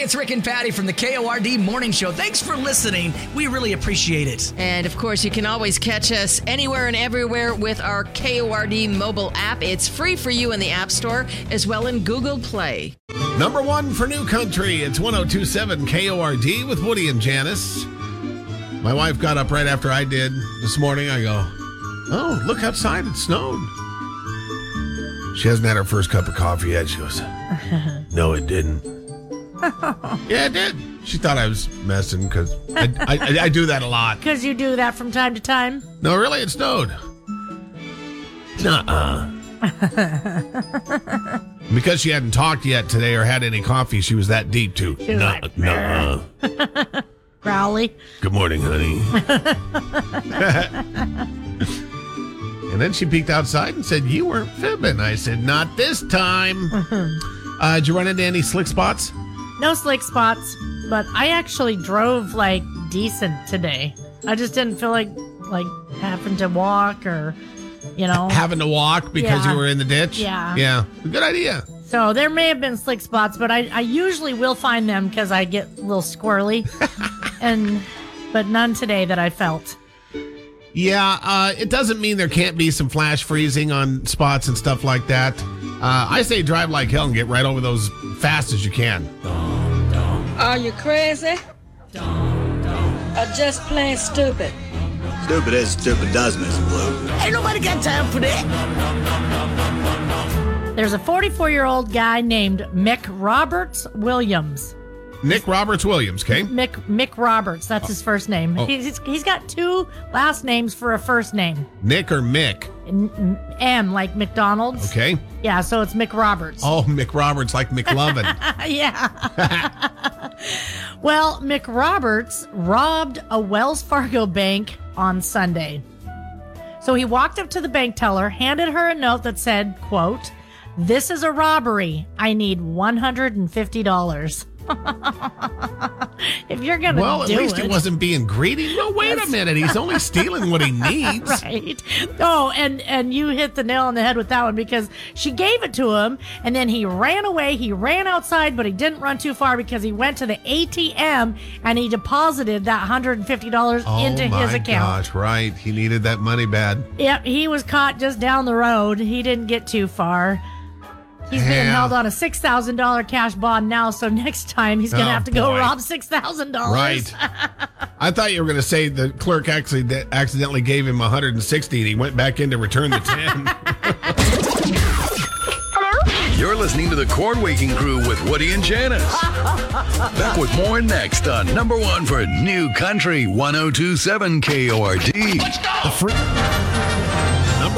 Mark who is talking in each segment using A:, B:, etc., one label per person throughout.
A: it's Rick and Patty from the KORD Morning Show. Thanks for listening. We really appreciate it.
B: And of course, you can always catch us anywhere and everywhere with our KORD mobile app. It's free for you in the App Store as well in Google Play.
C: Number one for New Country. It's 1027 KORD with Woody and Janice. My wife got up right after I did this morning. I go, Oh, look outside. It snowed. She hasn't had her first cup of coffee yet. She goes, No, it didn't. yeah, it did. She thought I was messing because I, I, I do that a lot.
D: Because you do that from time to time.
C: No, really, it snowed. Nuh-uh. because she hadn't talked yet today or had any coffee, she was that deep too.
D: was like,
C: Nuh-uh.
D: Growly.
C: Good morning, honey. and then she peeked outside and said, You weren't fibbing. I said, Not this time. uh, did you run into any slick spots?
D: No slick spots, but I actually drove like decent today. I just didn't feel like like having to walk or you know.
C: Having to walk because
D: Yeah.
C: you were in the ditch?
D: Yeah.
C: Yeah. Good idea.
D: So there may have been slick spots, but I, I usually will find them because I get a little squirrely, and but none today that I felt.
C: Yeah, uh, it doesn't mean there can't be some flash freezing on spots and stuff like that. Uh, I say drive like hell and get right over those fast as you can.
E: Are you crazy? Or just plain stupid?
F: Stupid is stupid does, Miss Blue.
A: Ain't nobody got time for that.
D: There's a 44 year old guy named Mick Roberts Williams.
C: Nick Roberts Williams, okay?
D: Mick Mick Roberts, that's his first name.
C: Oh.
D: He's, he's got two last names for a first name.
C: Nick or Mick,
D: M like McDonald's.
C: okay?
D: Yeah, so it's Mick Roberts.
C: Oh, Mick Roberts like McLovin.
D: yeah. well, Mick Roberts robbed a Wells Fargo bank on Sunday. So he walked up to the bank teller, handed her a note that said, quote, This is a robbery. I need $150. if you're gonna
C: well, at least
D: it,
C: he wasn't being greedy. No, wait a minute. He's only stealing what he needs.
D: right. Oh, and and you hit the nail on the head with that one because she gave it to him, and then he ran away. He ran outside, but he didn't run too far because he went to the ATM and he deposited that hundred and fifty dollars
C: Oh
D: into
C: my
D: his account.
C: gosh, right. He needed that money bad.
D: Yep, he was caught just down the road. He didn't get too far. He's being held on a six thousand dollar cash bond now, so next time he's gonna
C: Oh,
D: have to go
C: boy.
D: rob six thousand dollars.
C: Right. I thought you were going to say the clerk actually de- accidentally gave him 160 and he went back in to return the 10.
G: You're listening to the Cord Waking Crew with Woody and Janice. Back with more next on number one for New Country 1027 KORD.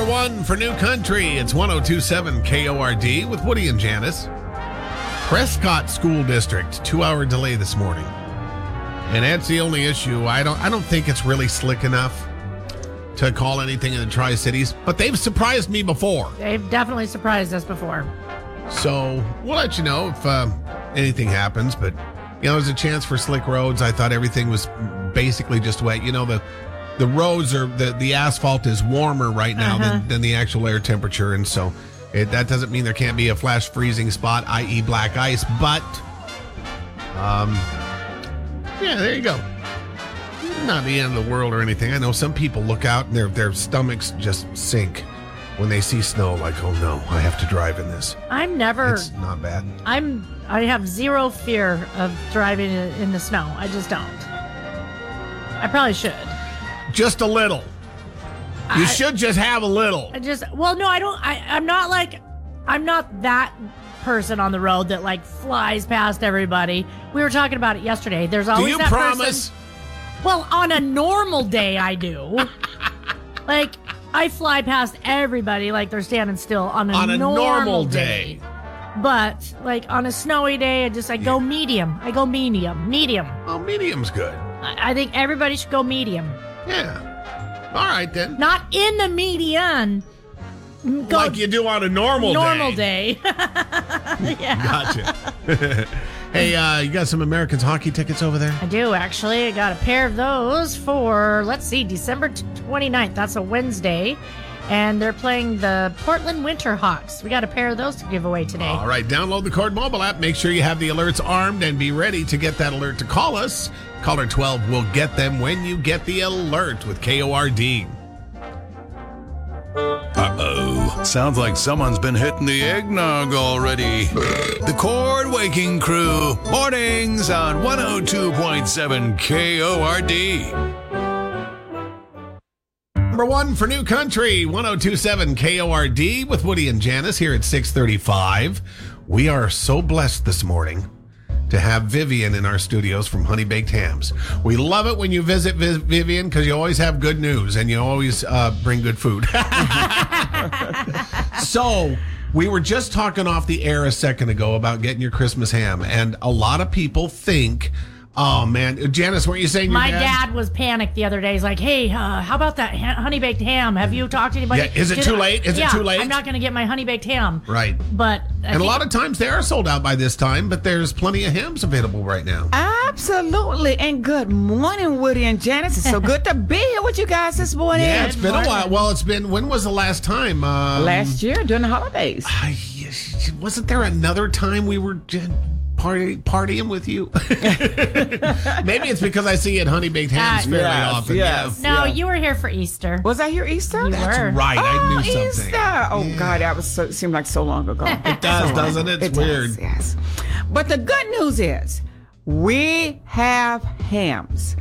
C: Number one for New Country. It's 1027 KORD with Woody and Janice. Prescott School District, two hour delay this morning. And that's the only issue. I don't I don't think it's really slick enough to call anything in the Tri Cities, but they've surprised me before.
D: They've definitely surprised us before.
C: So we'll let you know if uh, anything happens. But you know, there's a chance for slick roads. I thought everything was basically just wet. You know, the the roads are the the asphalt is warmer right now than, than the actual air temperature, and so it, that doesn't mean there can't be a flash freezing spot, i.e., black ice. But um, yeah, there you go. Not the end of the world or anything. I know some people look out and their their stomachs just sink when they see snow. Like, oh no, I have to drive in this.
D: I'm never.
C: It's not bad.
D: I'm. I have zero fear of driving in in the snow. I just don't. I probably should.
C: Just a little. You should just have a little.
D: I just. Well, no, I don't. I. I'm not like. I'm not that person on the road that like flies past everybody. We were talking about it yesterday. There's always Do
C: you
D: that
C: promise?
D: person- Well, on a normal day, I do. like I fly past everybody like they're standing still on a
C: On a
D: normal,
C: normal
D: day.
C: day.
D: But like on a snowy day, I just I go medium. I go medium, medium.
C: Oh, medium's good.
D: I, I think everybody should go medium,
C: Yeah. All right then.
D: not in the median. Go
C: like you do on a normal day.
D: normal
C: day.
D: day. yeah,
C: Gotcha. hey, uh, you got some Americans hockey tickets over there?
D: I do actually. I got a pair of those for let's see, December 29th. That's a Wednesday. And they're playing the Portland Winterhawks. We got a pair of those to give away today.
C: All right, download the Cord mobile app. Make sure you have the alerts armed and be ready to get that alert to call us. Caller 12 will get them when you get the alert with KORD.
G: Uh oh. Sounds like someone's been hitting the eggnog already. The Cord Waking Crew. Mornings on 102.7 KORD.
C: Number one for New Country, 1027 KORD with Woody and Janice here at 635. We are so blessed this morning to have Vivian in our studios from Honey Baked Hams. We love it when you visit Viv- Vivian because you always have good news and you always uh, bring good food. so we were just talking off the air a second ago about getting your Christmas ham, and a lot of people think. Oh man, Janice, weren't you saying your
D: My dad was panicked the other day. He's like, "Hey, uh, how about that ha- honey baked ham? Have you talked to anybody?
C: Yeah, is it
D: Did
C: too
D: I-
C: late? Is it too late?
D: I'm not going to get my honey baked ham.
C: Right.
D: But I
C: And a lot of times they are sold out by this time, but there's plenty of hams available right now.
H: Absolutely. And good morning, Woody and Janice. It's so good to be here with you guys this morning.
C: Yeah, it's been a while. Well, it's been. When was the last time? Um,
H: Last year during the holidays.
C: I- wasn't there another time we were j- party partying with you? Maybe it's because I see you at Honey Baked Hams
D: Uh,
C: fairly
H: yes,
C: often.
H: yes.
D: no,
H: Yeah.
D: you were here for Easter.
H: Was I here Easter?
D: You
C: That's
D: were.
C: right. I
H: Oh,
C: knew something.
H: Easter. Oh God, that was so seemed like so long ago.
C: It does, doesn't it? It's
H: It
C: weird.
H: does, yes. But the good news is we have hams.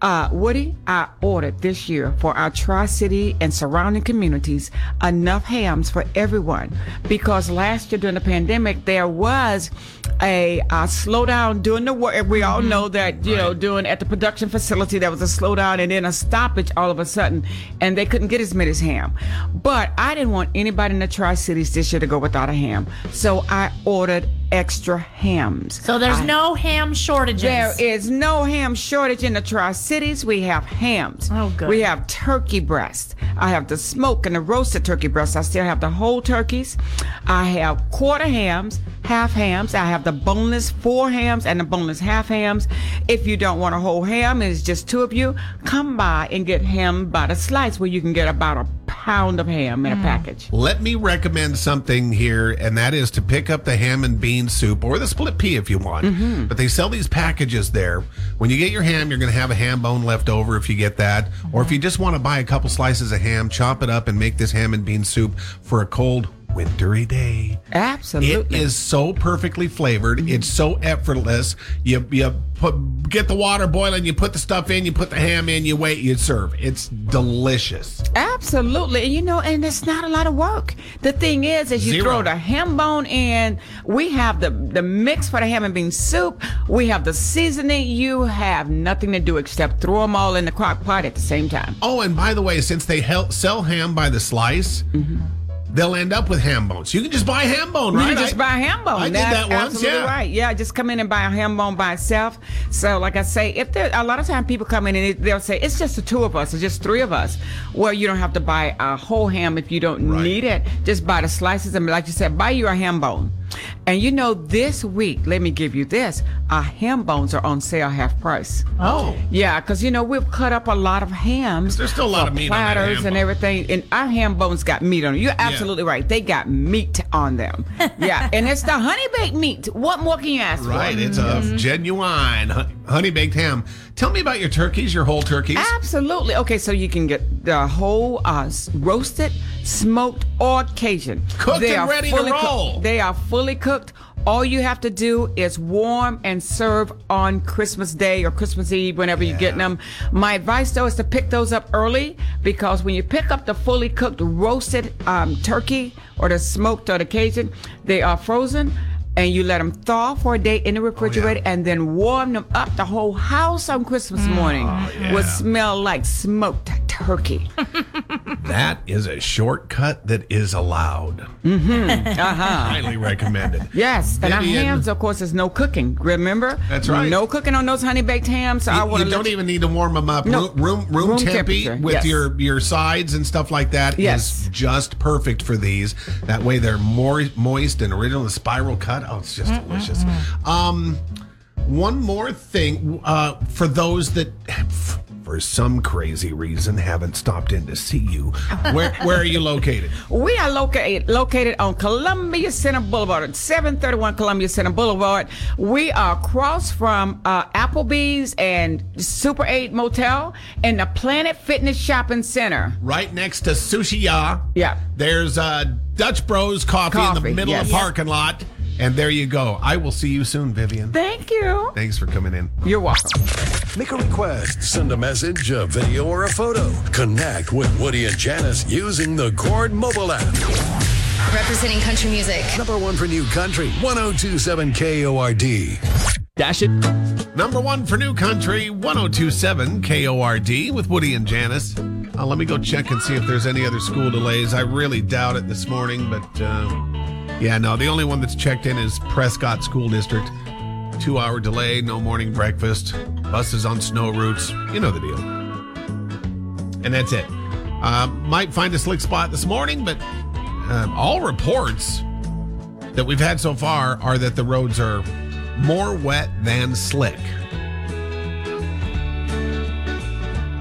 H: Uh, Woody, I ordered this year for our Tri City and surrounding communities enough hams for everyone because last year during the pandemic there was a, uh slowdown during the work. We all know that you know doing at the production facility there was a slowdown and then a stoppage all of a sudden, and they couldn't get as many as ham. But I didn't want anybody in the Tri Cities this year to go without a ham, so I ordered extra hams.
D: So there's
H: I-
D: no ham shortages.
H: there is no ham shortage in the Tri Cities. We have hams.
D: Oh, good.
H: We have turkey breast. I have the smoked and the roasted turkey breast. I still have the whole turkeys. I have quarter hams, half hams. I have the boneless four hams and the boneless half hams. If you don't want a whole ham, and it's just two of you, come by and get ham by the slice where you can get about a pound of ham in a package.
C: Let me recommend something here, and that is to pick up the ham and bean soup or the split pea if you want.
H: Mm-hmm.
C: But they sell these packages there. When you get your ham, you're going to have a ham bone left over if you get that. Or if you just want to buy a couple slices of ham, chop it up and make this ham and bean soup for a cold, wintry day.
H: Absolutely.
C: It is so perfectly flavored. It's so effortless. You you put get the water boiling, you put the stuff in, you put the ham in, you wait, you serve. It's delicious.
H: Absolutely. And you know, and it's not a lot of work. The thing is, is you
C: Zero.
H: throw the ham bone in, we have the, the mix for the ham and bean soup, we have the seasoning, you have nothing to do except throw them all in the crock pot at the same time.
C: Oh, and by the way, since they hel- sell ham by the slice, mm-hmm. They'll end up with ham bones. You can just buy ham bone,
H: You can just
C: I-
H: buy a ham bone.
C: I did
H: That's
C: that once,
H: absolutely
C: yeah.
H: right. Yeah, just come in and buy a ham bone by itself. So, like I say, if there a lot of time people come in and they'll say it's just the two of us, it's just three of us. Well, you don't have to buy a whole ham if you don't
C: Right.
H: need it. Just buy the slices and, like you said, buy you a ham bone. And you know, this week, let me give you this: our ham bones are on sale half price.
C: Oh.
H: Yeah, because you know we've cut up a lot of hams.
C: There's still a lot of meat
H: platters and
C: bone.
H: everything, and our ham bones got meat on them. You're absolutely right; they got meat on them. Yeah, and it's the honey baked meat. What more can you ask
C: Right,
H: for?
C: it's a genuine honey baked ham. Tell me about your turkeys, your whole turkeys.
H: Absolutely. Okay, so you can get the whole uh, roasted, smoked, or Cajun.
C: Cooked and ready to roll.
H: They are fully cooked. All you have to do is warm and serve on Christmas Day or Christmas Eve, whenever you're getting them. My advice, though, is to pick those up early because when you pick up the fully cooked roasted um, turkey or the smoked or the Cajun, they are frozen. And you let them thaw for a day in the refrigerator and then warm them up. The whole house on Christmas morning will smell like smoked turkey.
C: That is a shortcut that is allowed. Mm-hmm.
H: uh-huh.
C: Highly recommended.
H: Yes, and our hams, of course, is no cooking. Remember?
C: That's right.
H: No cooking on those honey baked hams. So
C: You,
H: want
C: you don't even need to warm them up.
H: No.
C: Room room, room,
H: Room temperature,
C: with
H: yes.
C: your your sides and stuff like that is
H: Yes.
C: just perfect for these. That way they're more moist and original. The spiral cut. Oh, it's just delicious. Um, one more thing uh, for those that. For some crazy reason, haven't stopped in to see you, where where are you located?
H: We are located located on Columbia Center Boulevard, at 731 Columbia Center Boulevard. We are across from uh, Applebee's and Super 8 Motel and the Planet Fitness Shopping Center.
C: Right next to Sushi Ya.
H: Yeah.
C: There's uh, Dutch Bros Coffee, in the
H: Coffee,
C: middle of
H: yes.
C: the parking lot. And there you go. I will see you soon, Vivian.
H: Thank you.
C: Thanks for coming in.
H: You're welcome.
G: Make a request, send a message, a video, or a photo. Connect with Woody and Janice using the Cord mobile app.
I: Representing country music.
G: Number one for new country, 1027 KORD.
J: Dash it.
C: Number one for New Country, 1027 KORD with Woody and Janice. Uh, let me go check and see if there's any other school delays. I really doubt it this morning, but uh, yeah, no, the only one that's checked in is Prescott School District. Two hour delay, no morning breakfast, buses on snow routes. You know the deal. And that's it. Uh, might find a slick spot this morning, but uh, all reports that we've had so far are that the roads are more wet than slick.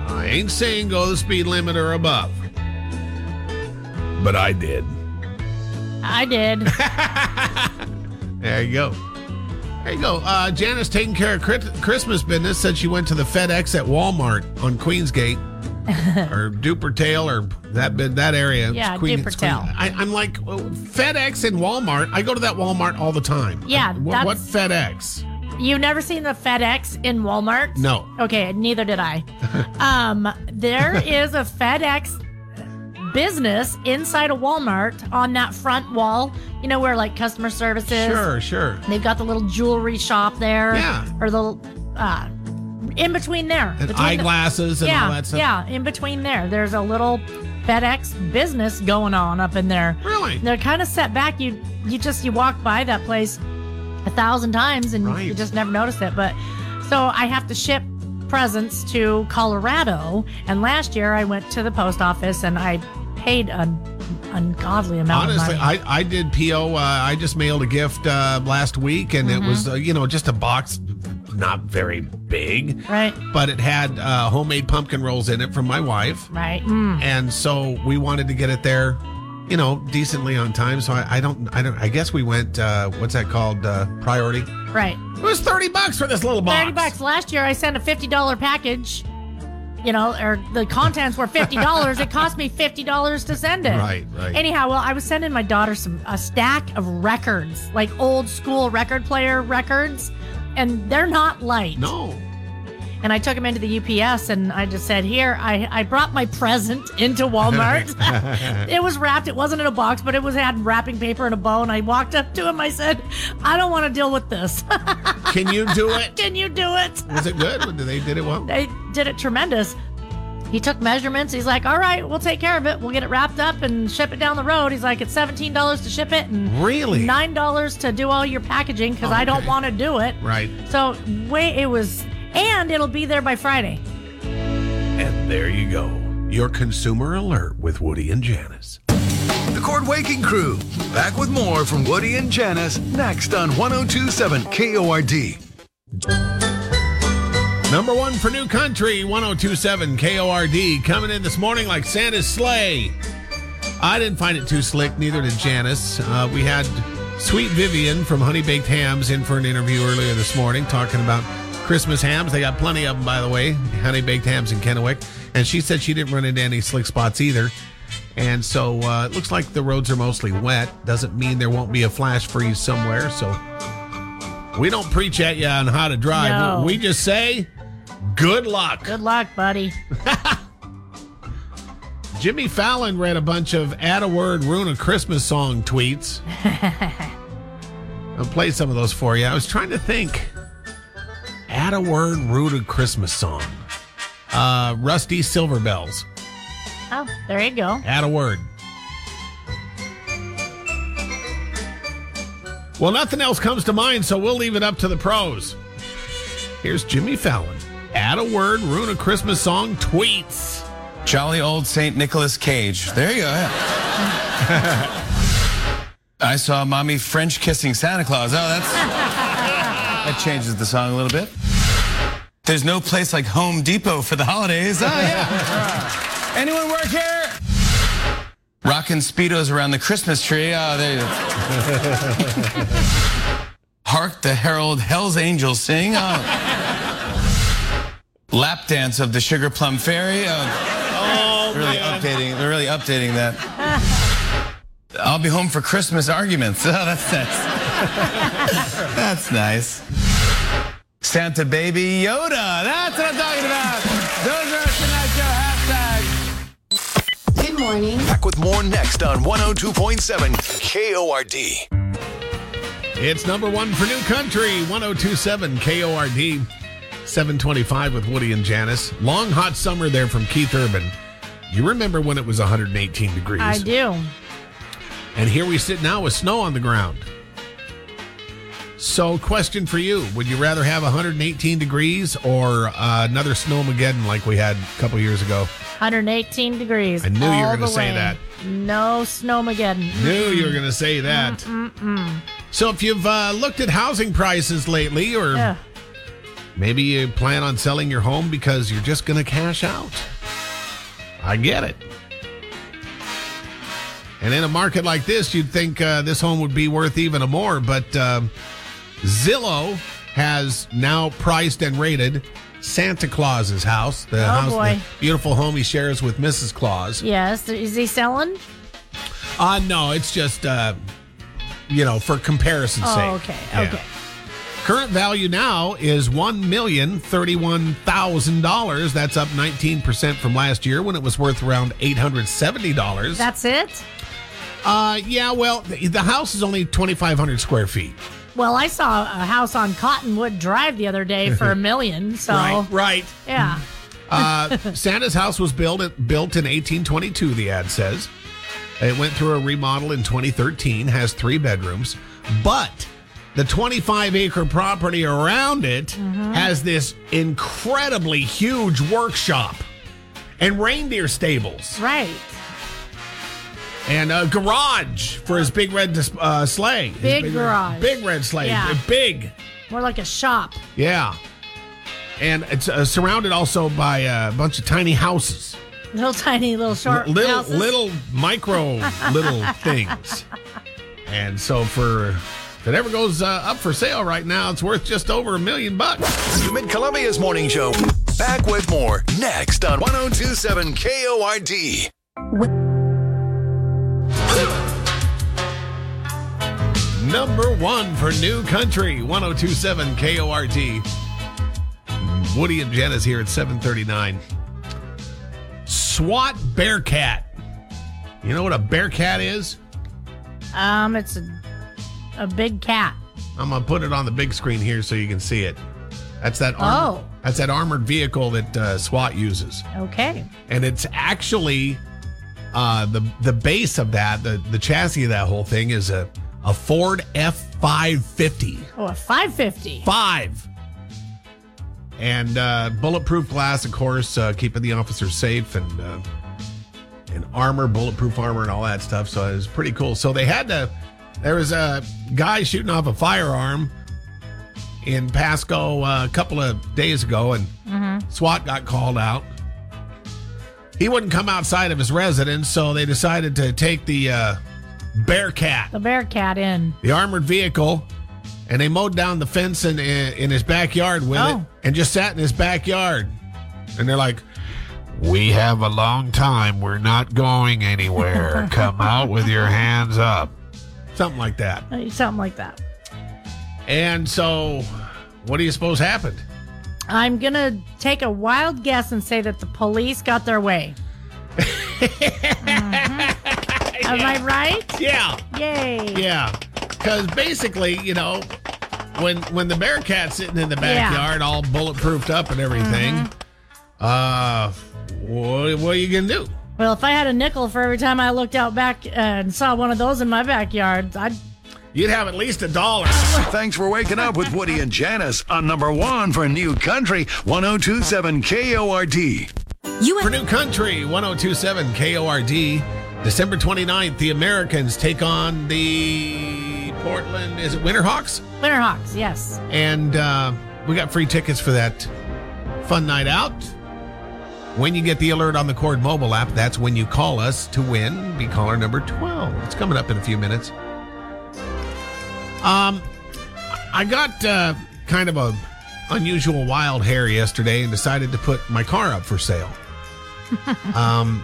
C: I ain't saying go the speed limit or above, but I did.
D: I did.
C: There you go. There you go. Uh, Janice taking care of Christmas business said she went to the FedEx at Walmart on Queensgate or Duportail or that that area.
D: Yeah,
C: Queen-
D: Duportail.
C: Queen- I, I'm like well, FedEx and Walmart. I go to that Walmart all the time.
D: Yeah,
C: What, what FedEx?
D: You've never seen the FedEx in Walmart?
C: No.
D: Okay, neither did I. um, there is a FedEx business inside a Walmart on that front wall. You know where like customer services.
C: Sure, sure.
D: They've got the little jewelry shop there.
C: Yeah.
D: Or the uh, in between there.
C: And
D: between the-
C: eyeglasses and
D: yeah,
C: all that stuff.
D: Yeah, in between there. There's a little FedEx business going on up in there.
C: Really?
D: They're kind of set back. You you just you walk by that place a thousand times and
C: Right.
D: you just never notice it. But so I have to ship presents to Colorado, and last year I went to the post office and I paid an ungodly amount
C: Honestly,
D: of money.
C: I, I did PO. Uh, I just mailed a gift uh, last week, and
D: Mm-hmm.
C: it was uh, you know just a box, not very big,
D: right,
C: but it had uh, homemade pumpkin rolls in it from my wife,
D: right. Mm.
C: and so we wanted to get it there, you know, decently on time. So I, I don't, I don't, I guess we went. Uh, what's that called? Uh, priority.
D: Right.
C: It was thirty bucks for this little box.
D: 30 bucks. Last year I sent a $50 package, you know, or the contents were $50. it cost me $50 to send it.
C: Right, right.
D: Anyhow, well, I was sending my daughter some a stack of records, like old school record player records, and they're not light.
C: No.
D: And I took him into the UPS and I just said, Here, I, I brought my present into Walmart. it was wrapped. It wasn't in a box, but it was had wrapping paper and a bow. And I walked up to him. I said, I don't want to deal with this.
C: Can you do it?
D: Can you do it?
C: Was it good? Did they did it well?
D: They did it tremendous. He took measurements. He's like, All right, we'll take care of it. We'll get it wrapped up and ship it down the road. He's like, It's $17 to ship it and
C: Really?
D: $9 to do all your packaging because I don't want to do it.
C: Right.
D: So, wait, it was, and it'll be there by Friday.
C: And there you go. Your consumer alert with Woody and Janice.
G: The Cord Waking Crew. Back with more from Woody and Janice next on 1027 KORD.
C: Number one for New Country, 1027 KORD, coming in this morning like Santa's sleigh. I didn't find it too slick, neither did Janice. Uh, we had Sweet Vivian from Honey Baked Hams in for an interview earlier this morning talking about Christmas hams. They got plenty of them, by the way, Honey Baked Hams in Kennewick. And she said she didn't run into any slick spots either. And so uh, it looks like the roads are mostly wet. Doesn't mean there won't be a flash freeze somewhere. So we don't preach at you on how to drive.
D: No.
C: We just say good luck.
D: Good luck, buddy.
C: Jimmy Fallon read a bunch of add a word, ruin a Christmas song tweets. I'll play some of those for you. I was trying to think. Add a word, ruin a Christmas song. Uh, Rusty Silver Bells.
D: Oh, there you go.
C: Add a word. Well, nothing else comes to mind, so we'll leave it up to the pros. Here's Jimmy Fallon. Add a word, ruin a Christmas song, tweets.
J: Jolly old St. Nicholas Cage. There you go. yeah. I saw mommy French kissing Santa Claus. Oh, that's that changes the song a little bit. There's no place like Home Depot for the holidays. Oh, yeah. Anyone work here? Rocking Speedos around the Christmas tree. Oh, there you go. Hark the Herald Hell's Angels sing. Oh. Lap dance of the Sugar Plum Fairy. Oh, oh really updating. They're really updating that. I'll be home for Christmas arguments. Oh, that's nice. that's nice. Santa Baby Yoda. That's what I'm talking about. Those are our Tonight Show hashtags.
K: Good morning.
G: Back with more next on 102.7 KORD.
C: It's number one for New Country, 1027 KORD, 725 with Woody and Janice. Long, hot summer there from Keith Urban. You remember when it was 118 degrees?
D: I do.
C: And here we sit now with snow on the ground. So, question for you Would you rather have 118 degrees or uh, another snowmageddon like we had a couple years ago?
D: 118 degrees.
C: I knew you were gonna say that.
D: No snowmageddon.
C: Knew you were going to say that.
D: Mm-mm.
C: So, if you've uh, looked at housing prices lately, or
D: Ugh.
C: maybe you plan on selling your home because you're just going to cash out, I get it. And in a market like this, you'd think uh, this home would be worth even more, but um Zillow has now priced and rated Santa Claus's house, the
D: Oh,
C: house,
D: boy.
C: the beautiful home he shares with Mrs. Claus.
D: Yes. Is he selling?
C: Uh no, it's just uh you know, for comparison's
D: Oh,
C: sake.
D: okay.
C: Yeah.
D: Okay.
C: Current value now is one million thirty-one thousand dollars. That's up nineteen percent from last year when it was worth around eight hundred seventy dollars.
D: That's it?
C: Uh, yeah. Well, the, the house is only twenty-five hundred square feet.
D: Well, I saw a house on Cottonwood Drive the other day for a million. So,
C: Right. Right.
D: yeah.
C: Uh, Santa's house was built built in 1822. The ad says it went through a remodel in 2013. Has three bedrooms, but the 25 acre property around it has this incredibly huge workshop and reindeer stables
D: Right.
C: And a garage for his big red dis- uh, sleigh. His
D: Big
C: red-
D: garage.
C: big red sleigh,
D: Yeah.
C: big.
D: More like a shop.
C: Yeah. And it's uh, surrounded also by a bunch of tiny houses.
D: Little tiny little short
C: little
D: houses.
C: little micro little things. And so for if it ever goes uh, up for sale right now, it's worth just over a million bucks.
G: Mid Columbia's morning show. Back with more next on 1027 KORD.
C: Number one for New Country, 1027 KORD. Woody and Janice here at 739. SWAT Bearcat. You know what a Bearcat is?
D: Um, it's a, a big cat.
C: I'm gonna put it on the big screen here so you can see it. That's that. Armor,
D: Oh.
C: That's that armored vehicle that uh, SWAT uses,
D: Okay.
C: and it's actually uh, the the base of that, the the chassis of that whole thing is a a Ford F five fifty
D: Oh, a 550.
C: five, and uh, bulletproof glass, of course, uh, keeping the officers safe and. Uh, and armor, bulletproof armor, and all that stuff. So it was pretty cool. So they had to. There was a guy shooting off a firearm in Pasco uh, a couple of days ago, and SWAT got called out. He wouldn't come outside of his residence, so they decided to take the uh, Bearcat,
D: The Bearcat in.
C: the armored vehicle, and they mowed down the fence in in his backyard with it,
D: Oh.
C: and just sat in his backyard. And they're like, "We have a long time. We're not going anywhere. Come out with your hands up." Something like that.
D: Uh, Something like that.
C: And so, what do you suppose happened?
D: I'm going to take a wild guess and say that the police got their way. Am I right?
C: Yeah,
D: Yay.
C: yeah. Because basically, you know, when when the Bearcat's sitting in the
D: Yeah.
C: backyard, all bulletproofed up and everything, uh, what, what are you gonna do?
D: Well, if I had a nickel for every time I looked out back and saw one of those in my backyard, I'd.
C: You'd have at least a dollar.
G: Thanks for waking up with Woody and Janice on number one for New Country 1027 KORD.
C: You For New Country, 1027 KORD. December 29th, the Americans take on the Portland, is it Winterhawks?
D: Winterhawks, yes.
C: And uh, we got free tickets for that fun night out. When you get the alert on the Cord mobile app, that's when you call us to win. Be caller number 12. It's coming up in a few minutes. Um, I got uh, kind of a unusual wild hair yesterday and decided to put my car up for sale. um,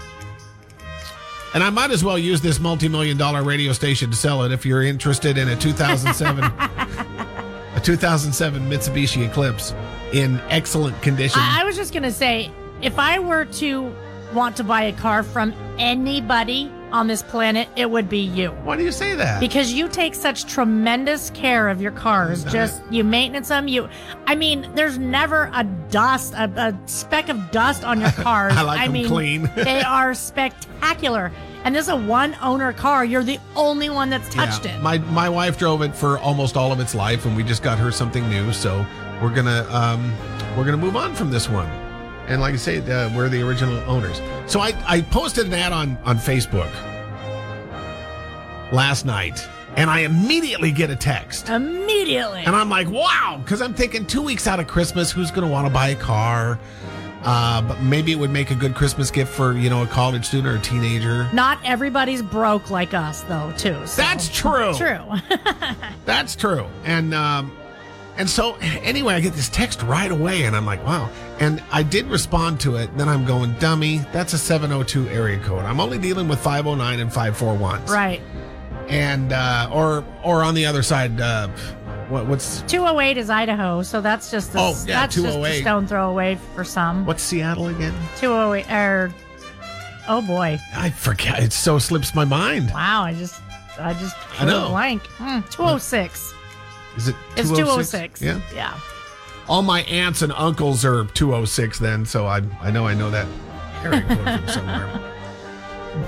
C: and I might as well use this multi-million dollar radio station to sell it if you're interested in a 2007 a 2007 Mitsubishi Eclipse in excellent condition.
D: I, I was just gonna say, if I were to want to buy a car from anybody on this planet, it would be you.
C: Why do you say that?
D: Because you take such tremendous care of your cars. Just you maintenance them. You, I mean, there's never a dust, a, a speck of dust on your cars.
C: I like 'em
D: mean,
C: clean.
D: they are spectacular. And this is a one owner car. You're the only one that's touched
C: Yeah.
D: it.
C: My my wife drove it for almost all of its life, and we just got her something new. So we're gonna um, we're gonna move on from this one. And like I say, uh, we're the original owners. So I I posted an ad on on Facebook last night, and I immediately get a text.
D: Immediately.
C: And I'm like, wow, because I'm thinking two weeks out of Christmas, who's going to want to buy a car? Uh, but maybe it would make a good Christmas gift for you know a college student or a teenager.
D: Not everybody's broke like us, though. Too. So.
C: That's true.
D: True.
C: That's true. And um, and so anyway, I get this text right away, and I'm like, wow. And I did respond to it. Then I'm going, dummy. That's a 702 area code. I'm only dealing with 509 and 541s.
D: right.
C: And uh, or or on the other side, uh, what, what's
D: 208 is Idaho, so that's just a,
C: Oh, yeah,
D: that's just a
C: 208.
D: stone throw away for some.
C: what's Seattle again?
D: 208 or oh boy,
C: I forget. It so slips my mind.
D: wow! I just I just
C: I know.
D: blank. Hmm, 206.
C: Is it?
D: It's 206.
C: Yeah.
D: Yeah.
C: All my aunts and uncles are 206 then, so I I know I know that area code from somewhere.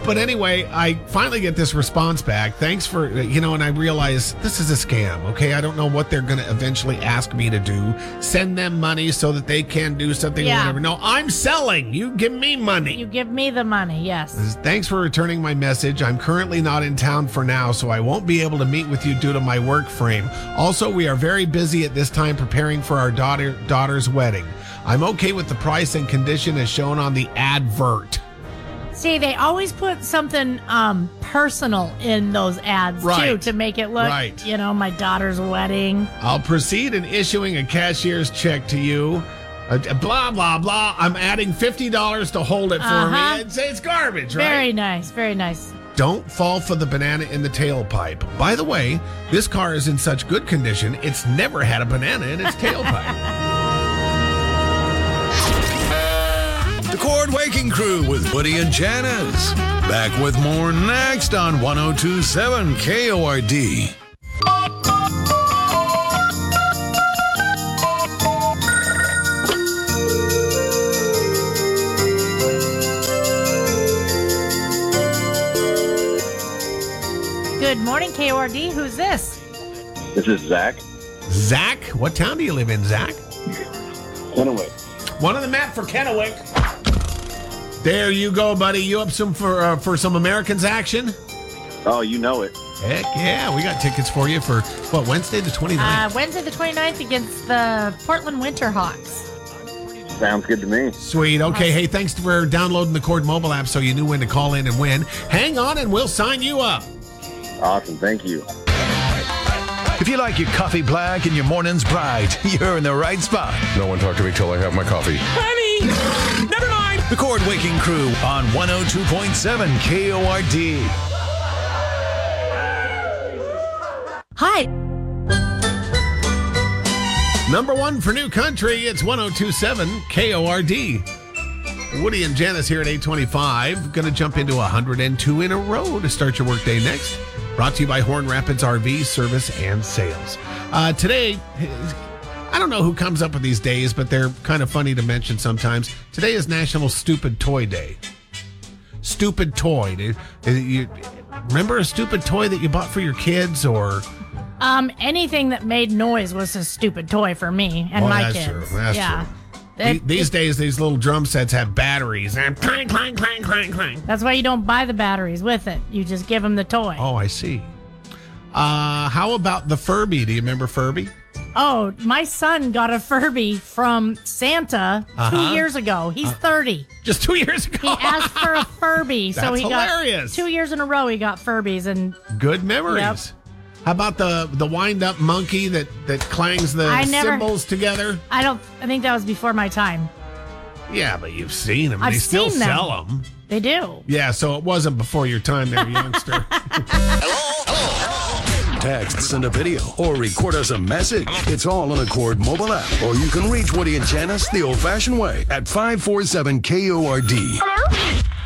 C: But anyway, I finally get this response back. Thanks for you know, and I realize this is a scam. Okay, I don't know what they're going to eventually ask me to do. Send them money so that they can do something or
D: Yeah.
C: whatever. No, I'm selling. You give me money.
D: You give me the money. Yes.
C: Thanks for returning my message. I'm currently not in town for now, so I won't be able to meet with you due to my work frame. Also, we are very busy at this time preparing for our daughter daughter's wedding. I'm okay with the price and condition as shown on the advert.
D: See, they always put something um personal in those ads too to make it look,
C: Right.
D: you know, my daughter's wedding.
C: I'll proceed in issuing a cashier's check to you. Uh, blah blah blah. I'm adding fifty dollars to hold it for
D: Uh-huh.
C: me. It's, it's garbage, right?
D: Very nice. Very nice.
C: Don't fall for the banana in the tailpipe. By the way, this car is in such good condition, it's never had a banana in its tailpipe.
G: The Cord Waking Crew with Woody and Janice. Back with more next on 1027 KORD.
D: Good morning, KORD. Who's this?
F: This is Zach.
C: Zach, what town do you live in, Zach?
F: Kennewick.
C: One of the map for Kennewick. There you go, buddy. You up some for uh, for some Americans action?
F: Oh, you know it.
C: Heck yeah, we got tickets for you for what Wednesday the 29th.
D: Uh, Wednesday the 29th against the Portland Winterhawks.
F: Sounds good to me.
C: Sweet. Okay. Hey, thanks for downloading the Cord mobile app so you knew when to call in and win. Hang on, and we'll sign you up.
F: Awesome. Thank you.
K: If you like your coffee black and your mornings bright, you're in the right spot.
L: No one talk to me till I have my coffee.
K: Honey! Never mind! The Cord Waking Crew on 102.7 KORD.
D: Hi.
C: Number one for new country, it's 1027 KORD. Woody and Janice here at 825. Going to jump into 102 in a row to start your workday next. Brought to you by Horn Rapids RV Service and Sales. Uh, today, I don't know who comes up with these days, but they're kind of funny to mention sometimes. Today is National Stupid Toy Day. Stupid toy. You remember a stupid toy that you bought for your kids or
D: Um, anything that made noise was a stupid toy for me and
C: Oh,
D: my
C: that's
D: kids.
C: true. That's
D: yeah.
C: true. The- These days, these little drum sets have batteries and clang, clang, clang, clang, clang.
D: That's why you don't buy the batteries with it. You just give them the toy.
C: Oh, I see. Uh, how about the Furby? Do you remember Furby?
D: Oh, my son got a Furby from Santa
C: Uh-huh.
D: two years ago. He's 30.
C: Just two years ago.
D: He asked for a Furby. so
C: That's
D: he
C: hilarious.
D: got two years in a row he got Furbies and
C: Good memories.
D: Yep.
C: How about the the wind up monkey that that clangs the
D: I never-
C: cymbals together?
D: I don't I think that was before my time.
C: Yeah, but you've seen them.
D: I've
C: they still
D: seen them.
C: sell them.
D: They do.
C: Yeah, so it wasn't before your time there, youngster.
G: Text, send a video, or record us a message. It's all on Accord mobile app. Or you can reach Woody and Janice the old fashioned way at 547 KORD.